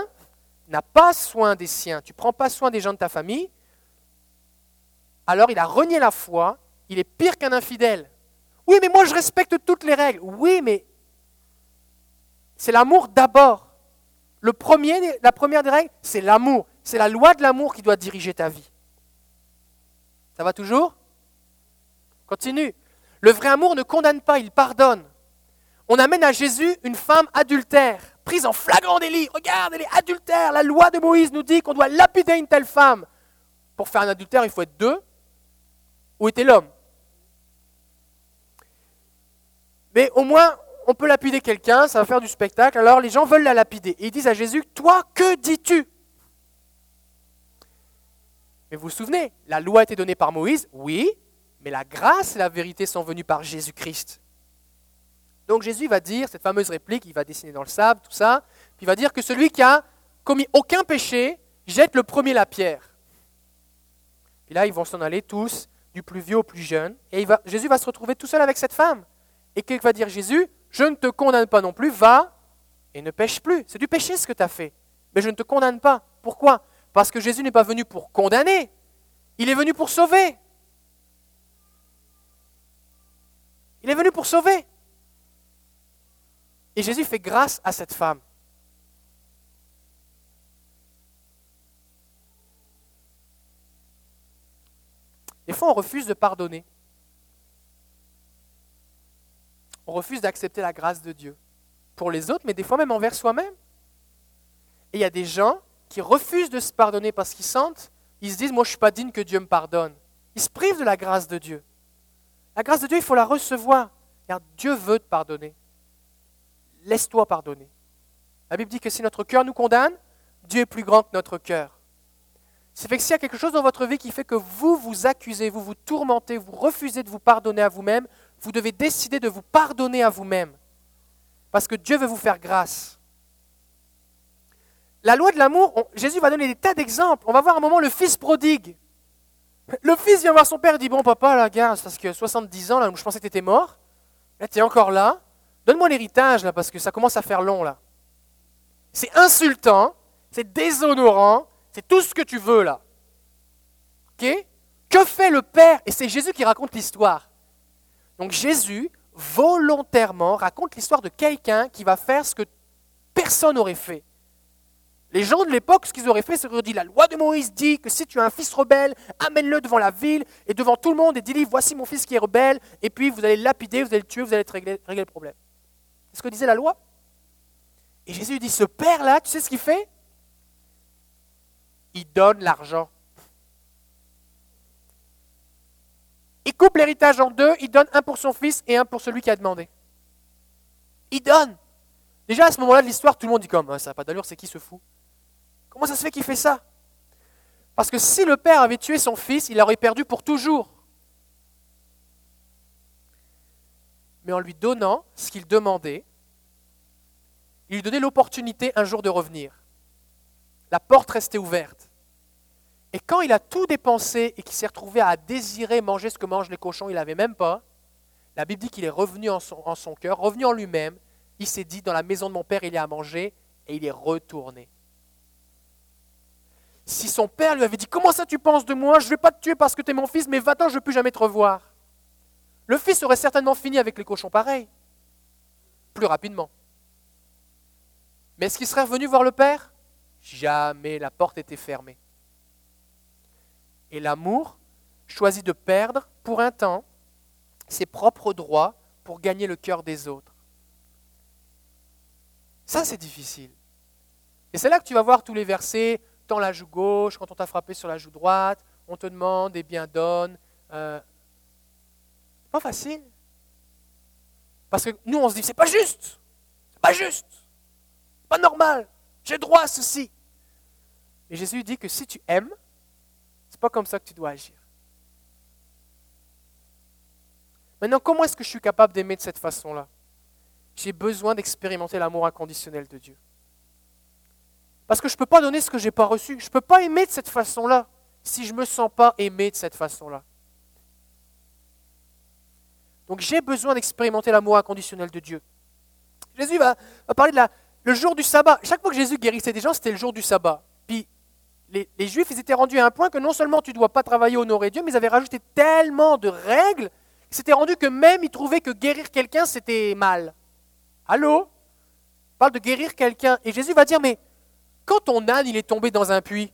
n'a pas soin des siens, tu ne prends pas soin des gens de ta famille, alors il a renié la foi il est pire qu'un infidèle. Oui, mais moi je respecte toutes les règles. Oui, mais c'est l'amour d'abord. Le premier, la première des règles, c'est l'amour. C'est la loi de l'amour qui doit diriger ta vie. Ça va toujours? Continue. Le vrai amour ne condamne pas, il pardonne. On amène à Jésus une femme adultère, prise en flagrant délit. Regarde, elle est adultère. La loi de Moïse nous dit qu'on doit lapider une telle femme. Pour faire un adultère, il faut être deux. Où était l'homme? Mais au moins, on peut lapider quelqu'un, ça va faire du spectacle. Alors les gens veulent la lapider. Et ils disent à Jésus, toi, que dis-tu? Mais vous vous souvenez, la loi a été donnée par Moïse, oui, mais la grâce et la vérité sont venues par Jésus-Christ. Donc Jésus va dire cette fameuse réplique, il va dessiner dans le sable, tout ça, puis il va dire que celui qui a commis aucun péché jette le premier la pierre. Et là, ils vont s'en aller tous, du plus vieux au plus jeune, et Jésus va se retrouver tout seul avec cette femme. Et que va dire Jésus? Je ne te condamne pas non plus, va et ne pêche plus. C'est du péché ce que tu as fait. Mais je ne te condamne pas. Pourquoi? Parce que Jésus n'est pas venu pour condamner, il est venu pour sauver. Il est venu pour sauver. Et Jésus fait grâce à cette femme. Des fois, on refuse de pardonner. on refuse d'accepter la grâce de Dieu pour les autres, mais des fois même envers soi-même. Et il y a des gens qui refusent de se pardonner parce qu'ils sentent, ils se disent, moi je ne suis pas digne que Dieu me pardonne. Ils se privent de la grâce de Dieu. La grâce de Dieu, il faut la recevoir. Car Dieu veut te pardonner. Laisse-toi pardonner. La Bible dit que si notre cœur nous condamne, Dieu est plus grand que notre cœur. C'est fait que s'il y a quelque chose dans votre vie qui fait que vous vous accusez, vous vous tourmentez, vous refusez de vous pardonner à vous-même, vous devez décider de vous pardonner à vous-même. Parce que Dieu veut vous faire grâce. La loi de l'amour, Jésus va donner des tas d'exemples. On va voir un moment le fils prodigue. Le fils vient voir son père et dit Bon, papa, la gare, parce que 70 ans, là, je pensais que tu étais mort. Là, tu es encore là. Donne-moi l'héritage, là, parce que ça commence à faire long, là. C'est insultant, c'est déshonorant, c'est tout ce que tu veux, là. Ok? Que fait le père? Et c'est Jésus qui raconte l'histoire. Donc Jésus, volontairement, raconte l'histoire de quelqu'un qui va faire ce que personne n'aurait fait. Les gens de l'époque, ce qu'ils auraient fait, c'est qu'ils auraient dit, la loi de Moïse dit que si tu as un fils rebelle, amène-le devant la ville et devant tout le monde et dis-lui, voici mon fils qui est rebelle, et puis vous allez le lapider, vous allez le tuer, vous allez régler, le problème. C'est ce que disait la loi. Et Jésus dit, ce père-là, tu sais ce qu'il fait? Il donne l'argent. Il coupe l'héritage en deux, il donne un pour son fils et un pour celui qui a demandé. Il donne. Déjà à ce moment-là de l'histoire, tout le monde dit comme, ah, ça n'a pas d'allure, c'est qui ce fou? Comment ça se fait qu'il fait ça? Parce que si le père avait tué son fils, il l'aurait perdu pour toujours. Mais en lui donnant ce qu'il demandait, il lui donnait l'opportunité un jour de revenir. La porte restait ouverte. Et quand il a tout dépensé et qu'il s'est retrouvé à désirer manger ce que mangent les cochons, il n'avait même pas, la Bible dit qu'il est revenu en son, cœur, revenu en lui-même, il s'est dit, dans la maison de mon père, il y a à manger, et il est retourné si son père lui avait dit Comment ça tu penses de moi Je ne vais pas te tuer parce que tu es mon fils, mais va-t'en, je ne veux plus jamais te revoir. Le fils aurait certainement fini avec les cochons pareils, plus rapidement. Mais est-ce qu'il serait revenu voir le père? Jamais, la porte était fermée. Et l'amour choisit de perdre pour un temps ses propres droits pour gagner le cœur des autres. Ça, c'est difficile. Et c'est là que tu vas voir tous les versets la joue gauche, quand on t'a frappé sur la joue droite, on te demande, et bien donne. Euh, pas facile. Parce que nous, on se dit, c'est pas juste. C'est pas juste. Pas normal. J'ai droit à ceci. Et Jésus dit que si tu aimes, c'est pas comme ça que tu dois agir. Maintenant, comment est-ce que je suis capable d'aimer de cette façon-là? J'ai besoin d'expérimenter l'amour inconditionnel de Dieu. Parce que je ne peux pas donner ce que je n'ai pas reçu. Je ne peux pas aimer de cette façon-là si je ne me sens pas aimé de cette façon-là. Donc j'ai besoin d'expérimenter l'amour inconditionnel de Dieu. Jésus va, parler de la, le jour du sabbat. Chaque fois que Jésus guérissait des gens, c'était le jour du sabbat. Puis les, Juifs, ils étaient rendus à un point que non seulement tu ne dois pas travailler, honorer Dieu, mais ils avaient rajouté tellement de règles, c'était rendu que même ils trouvaient que guérir quelqu'un, c'était mal. Allô? On parle de guérir quelqu'un. Et Jésus va dire, mais quand ton âne il est tombé dans un puits,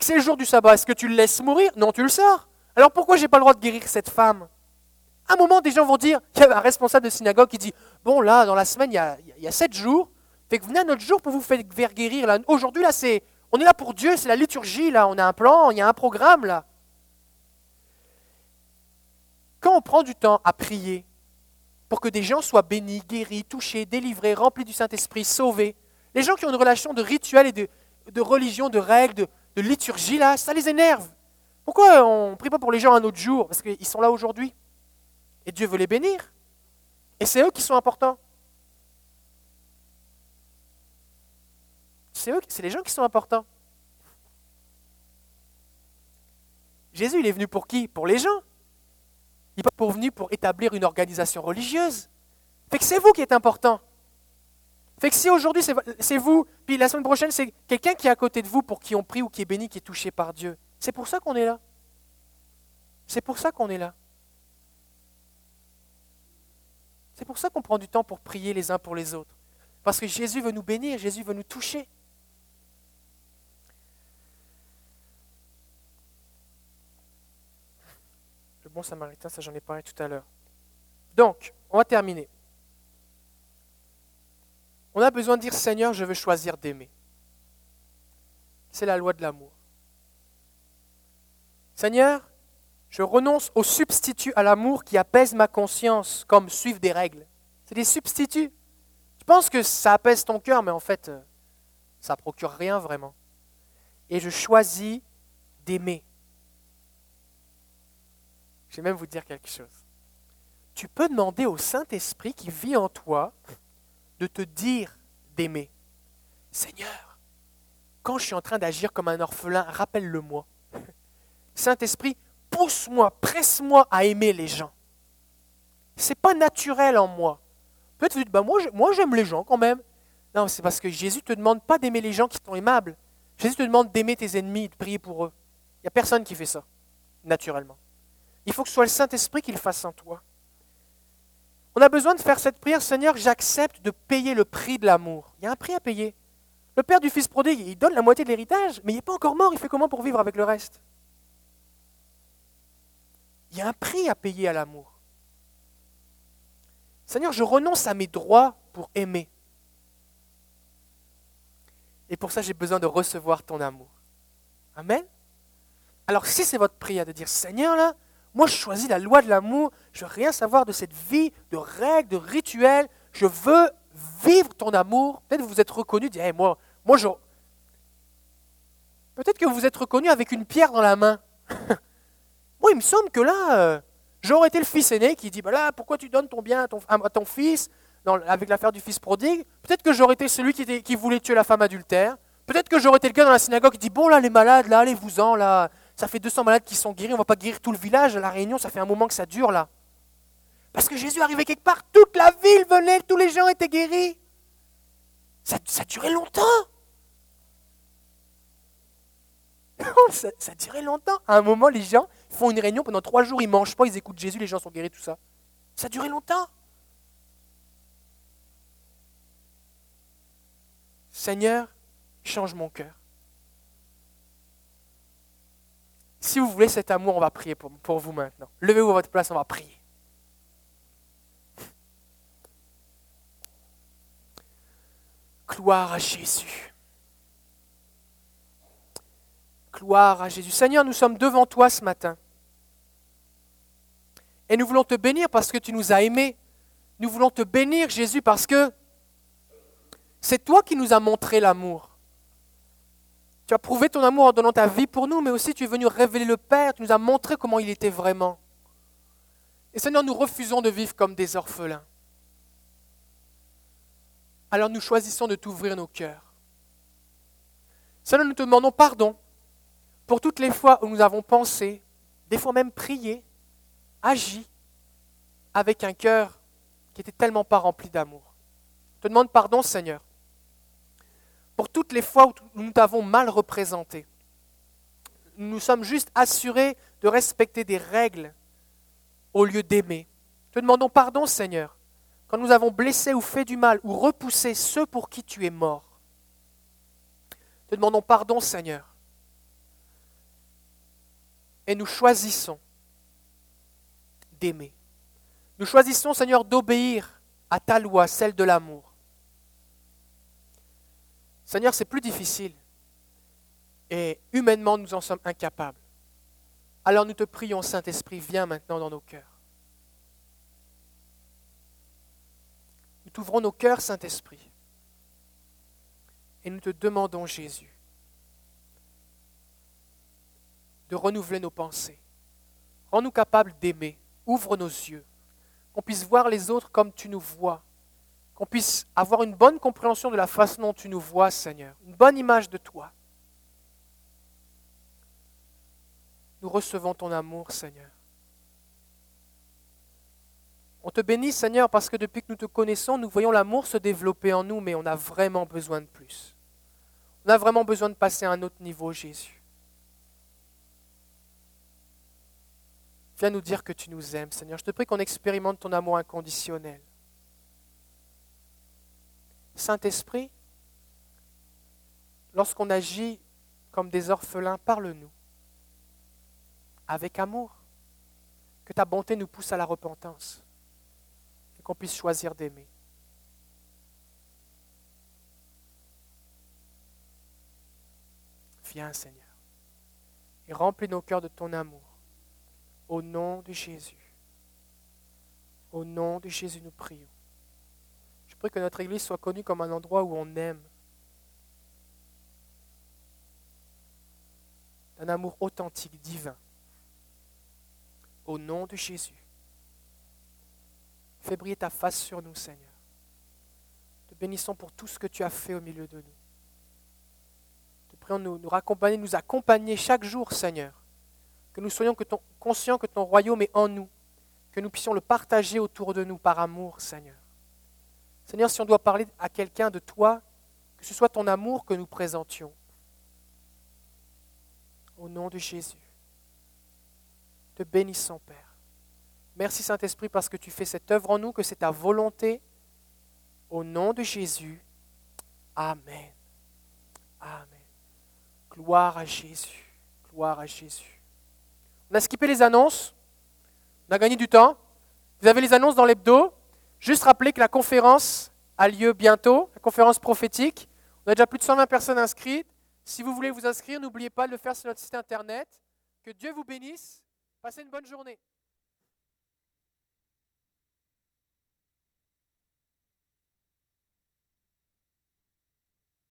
c'est le jour du sabbat, est-ce que tu le laisses mourir? Non, tu le sors. Alors pourquoi j'ai pas le droit de guérir cette femme? À un moment, des gens vont dire, il y a un responsable de synagogue qui dit, bon là, dans la semaine, il y a, sept jours, fait que venez à notre jour pour vous faire guérir. Aujourd'hui, là, c'est, on est là pour Dieu, c'est la liturgie, là, on a un plan, il y a un programme, là. Quand on prend du temps à prier pour que des gens soient bénis, guéris, touchés, délivrés, remplis du Saint-Esprit, sauvés, les gens qui ont une relation de rituel et de, religion, de règles, de, liturgie, là, ça les énerve. Pourquoi on ne prie pas pour les gens un autre jour? Parce qu'ils sont là aujourd'hui. Et Dieu veut les bénir. Et c'est eux qui sont importants. C'est eux, c'est les gens qui sont importants. Jésus, il est venu pour qui? Pour les gens. Il n'est pas venu pour établir une organisation religieuse. Fait que c'est vous qui êtes important. Fait que si aujourd'hui c'est vous, puis la semaine prochaine c'est quelqu'un qui est à côté de vous pour qui on prie ou qui est béni, qui est touché par Dieu, c'est pour ça qu'on est là. C'est pour ça qu'on est là. C'est pour ça qu'on prend du temps pour prier les uns pour les autres. Parce que Jésus veut nous bénir, Jésus veut nous toucher. Le bon samaritain, ça j'en ai parlé tout à l'heure. Donc, on va terminer. On a besoin de dire Seigneur, je veux choisir d'aimer. C'est la loi de l'amour. Seigneur, je renonce au substitut à l'amour qui apaise ma conscience, comme suivre des règles. C'est des substituts. Tu penses que ça apaise ton cœur, mais en fait, euh, ça ne procure rien vraiment. Et je choisis d'aimer. Je vais même vous dire quelque chose. Tu peux demander au Saint-Esprit qui vit en toi de te dire d'aimer. Seigneur, quand je suis en train d'agir comme un orphelin, rappelle-le-moi. Saint-Esprit, pousse-moi, presse-moi à aimer les gens. C'est pas naturel en moi. Peut-être vous dites, bah, moi, moi j'aime les gens quand même. Non, c'est parce que Jésus ne te demande pas d'aimer les gens qui sont aimables. Jésus te demande d'aimer tes ennemis, de prier pour eux. Il n'y a personne qui fait ça, naturellement. Il faut que ce soit le Saint-Esprit qui le fasse en toi. On a besoin de faire cette prière, Seigneur, j'accepte de payer le prix de l'amour. Il y a un prix à payer. Le père du fils prodigue, il donne la moitié de l'héritage, mais il n'est pas encore mort, il fait comment pour vivre avec le reste? Il y a un prix à payer à l'amour. Seigneur, je renonce à mes droits pour aimer. Et pour ça, j'ai besoin de recevoir ton amour. Amen. Alors si c'est votre prière de dire, Seigneur, là, moi je choisis la loi de l'amour, je veux rien savoir de cette vie, de règles, de rituels, je veux vivre ton amour. Peut-être que vous êtes reconnu, dire, moi, moi je... Peut-être que vous êtes reconnu avec une pierre dans la main. moi, il me semble que là, euh, j'aurais été le fils aîné qui dit, bah là, pourquoi tu donnes ton bien à ton, à ton fils avec l'affaire du fils prodigue, peut-être que j'aurais été celui qui, qui, voulait tuer la femme adultère. Peut-être que j'aurais été le gars dans la synagogue qui dit Bon, là, les malades, là, allez-vous-en, là. Ça fait 200 malades qui sont guéris, on ne va pas guérir tout le village à la réunion, ça fait un moment que ça dure, là. Parce que Jésus arrivait quelque part, toute la ville venait, tous les gens étaient guéris. Ça, ça durait longtemps. ça, ça durait longtemps. À un moment, les gens font une réunion pendant trois jours, ils mangent pas, ils écoutent Jésus, les gens sont guéris, tout ça. Ça durait longtemps. Seigneur, change mon cœur. Si vous voulez cet amour, on va prier pour, vous maintenant. Levez-vous à votre place, on va prier. Gloire à Jésus. Gloire à Jésus. Seigneur, nous sommes devant toi ce matin. Et nous voulons te bénir parce que tu nous as aimés. Nous voulons te bénir, Jésus, parce que c'est toi qui nous as montré l'amour. Tu as prouvé ton amour en donnant ta vie pour nous, mais aussi tu es venu révéler le Père, tu nous as montré comment il était vraiment. Et Seigneur, nous refusons de vivre comme des orphelins. Alors nous choisissons de t'ouvrir nos cœurs. Seigneur, nous te demandons pardon pour toutes les fois où nous avons pensé, des fois même prié, agi avec un cœur qui était tellement pas rempli d'amour. Je te demande pardon, Seigneur, pour toutes les fois où nous t'avons mal représenté. Nous sommes juste assurés de respecter des règles au lieu d'aimer. Te demandons pardon, Seigneur, quand nous avons blessé ou fait du mal ou repoussé ceux pour qui tu es mort. Te demandons pardon, Seigneur. Et nous choisissons d'aimer. Nous choisissons, Seigneur, d'obéir à ta loi, celle de l'amour. Seigneur, c'est plus difficile. Et humainement, nous en sommes incapables. Alors nous te prions, Saint-Esprit, viens maintenant dans nos cœurs. Nous t'ouvrons nos cœurs, Saint-Esprit. Et nous te demandons, Jésus, de renouveler nos pensées. Rends-nous capables d'aimer. Ouvre nos yeux. Qu'on puisse voir les autres comme tu nous vois qu'on puisse avoir une bonne compréhension de la façon dont tu nous vois, Seigneur, une bonne image de toi. Nous recevons ton amour, Seigneur. On te bénit, Seigneur, parce que depuis que nous te connaissons, nous voyons l'amour se développer en nous, mais on a vraiment besoin de plus. On a vraiment besoin de passer à un autre niveau, Jésus. Viens nous dire que tu nous aimes, Seigneur. Je te prie qu'on expérimente ton amour inconditionnel. Saint-Esprit, lorsqu'on agit comme des orphelins, parle-nous avec amour, que ta bonté nous pousse à la repentance et qu'on puisse choisir d'aimer. Viens Seigneur et remplis nos cœurs de ton amour. Au nom de Jésus. Au nom de Jésus, nous prions prie que notre Église soit connue comme un endroit où on aime. Un amour authentique, divin. Au nom de Jésus. Fais briller ta face sur nous, Seigneur. Te bénissons pour tout ce que tu as fait au milieu de nous. Te prions de nous, nous raccompagner, nous accompagner chaque jour, Seigneur. Que nous soyons conscients que ton royaume est en nous. Que nous puissions le partager autour de nous par amour, Seigneur. Seigneur, si on doit parler à quelqu'un de toi, que ce soit ton amour que nous présentions. Au nom de Jésus, te bénissons, Père. Merci Saint-Esprit parce que tu fais cette œuvre en nous, que c'est ta volonté. Au nom de Jésus. Amen. Amen. Gloire à Jésus. Gloire à Jésus. On a skippé les annonces. On a gagné du temps. Vous avez les annonces dans l'hebdo. Juste rappeler que la conférence a lieu bientôt, la conférence prophétique. On a déjà plus de 120 personnes inscrites. Si vous voulez vous inscrire, n'oubliez pas de le faire sur notre site internet. Que Dieu vous bénisse. Passez une bonne journée.